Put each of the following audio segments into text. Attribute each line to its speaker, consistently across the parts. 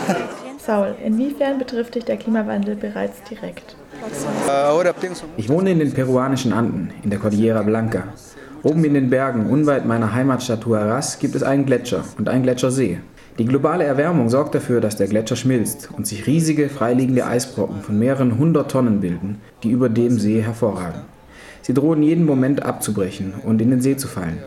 Speaker 1: Saul, inwiefern betrifft dich der Klimawandel bereits direkt?
Speaker 2: Ich wohne in den peruanischen Anden, in der Cordillera Blanca. Oben in den Bergen, unweit meiner Heimatstadt Huaraz, gibt es einen Gletscher und einen Gletschersee. Die globale Erwärmung sorgt dafür, dass der Gletscher schmilzt und sich riesige freiliegende Eisbrocken von mehreren hundert Tonnen bilden, die über dem See hervorragen. Sie drohen jeden Moment abzubrechen und in den See zu fallen.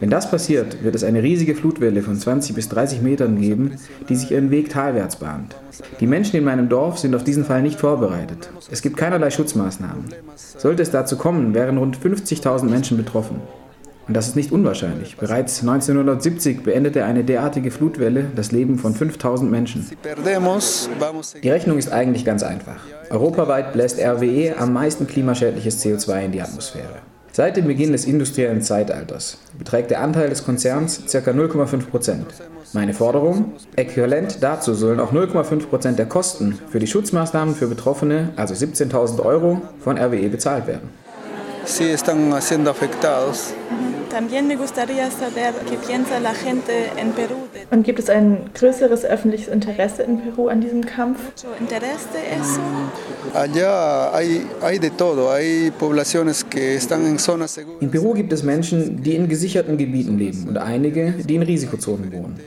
Speaker 2: Wenn das passiert, wird es eine riesige Flutwelle von 20 bis 30 Metern geben, die sich ihren Weg talwärts bahnt. Die Menschen in meinem Dorf sind auf diesen Fall nicht vorbereitet. Es gibt keinerlei Schutzmaßnahmen. Sollte es dazu kommen, wären rund 50.000 Menschen betroffen. Und das ist nicht unwahrscheinlich. Bereits 1970 beendete eine derartige Flutwelle das Leben von 5000 Menschen. Die Rechnung ist eigentlich ganz einfach. Europaweit bläst RWE am meisten klimaschädliches CO2 in die Atmosphäre. Seit dem Beginn des industriellen Zeitalters beträgt der Anteil des Konzerns ca. 0,5 Prozent. Meine Forderung? Äquivalent dazu sollen auch 0,5 Prozent der Kosten für die Schutzmaßnahmen für Betroffene, also 17.000 Euro, von RWE bezahlt werden.
Speaker 3: Sí, están siendo.
Speaker 1: Und gibt es ein größeres öffentliches Interesse in Peru an diesem Kampf?
Speaker 2: In Peru gibt es Menschen, die in gesicherten Gebieten leben und einige, die in Risikozonen wohnen.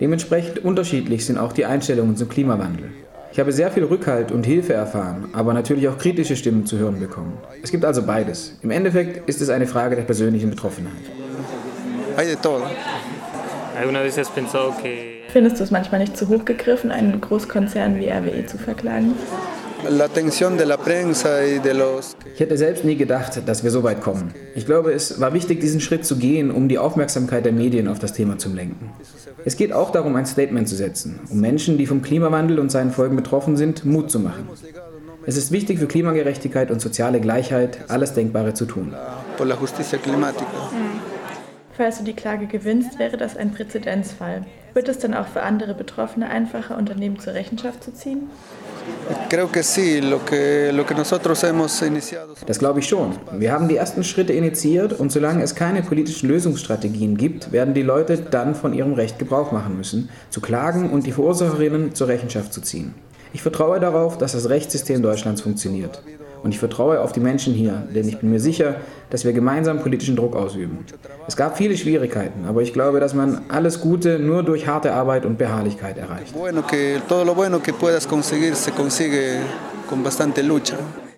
Speaker 2: Dementsprechend unterschiedlich sind auch die Einstellungen zum Klimawandel. Ich habe sehr viel Rückhalt und Hilfe erfahren, aber natürlich auch kritische Stimmen zu hören bekommen. Es gibt also beides. Im Endeffekt ist es eine Frage der persönlichen Betroffenheit.
Speaker 1: Findest du es manchmal nicht zu hoch gegriffen, einen Großkonzern wie RWE zu verklagen?
Speaker 2: Ich hätte selbst nie gedacht, dass wir so weit kommen. Ich glaube, es war wichtig, diesen Schritt zu gehen, um die Aufmerksamkeit der Medien auf das Thema zu lenken. Es geht auch darum, ein Statement zu setzen, um Menschen, die vom Klimawandel und seinen Folgen betroffen sind, Mut zu machen. Es ist wichtig für Klimagerechtigkeit und soziale Gleichheit, alles Denkbare zu tun.
Speaker 1: Falls du die Klage gewinnst, wäre das ein Präzedenzfall. Wird es dann auch für andere Betroffene einfacher, Unternehmen zur Rechenschaft zu ziehen?
Speaker 2: Das glaube ich schon. Wir haben die ersten Schritte initiiert und solange es keine politischen Lösungsstrategien gibt, werden die Leute dann von ihrem Recht Gebrauch machen müssen, zu klagen und die Verursacherinnen zur Rechenschaft zu ziehen. Ich vertraue darauf, dass das Rechtssystem Deutschlands funktioniert. Und ich vertraue auf die Menschen hier, denn ich bin mir sicher, dass wir gemeinsam politischen Druck ausüben. Es gab viele Schwierigkeiten, aber ich glaube, dass man alles Gute nur durch harte Arbeit und Beharrlichkeit erreicht.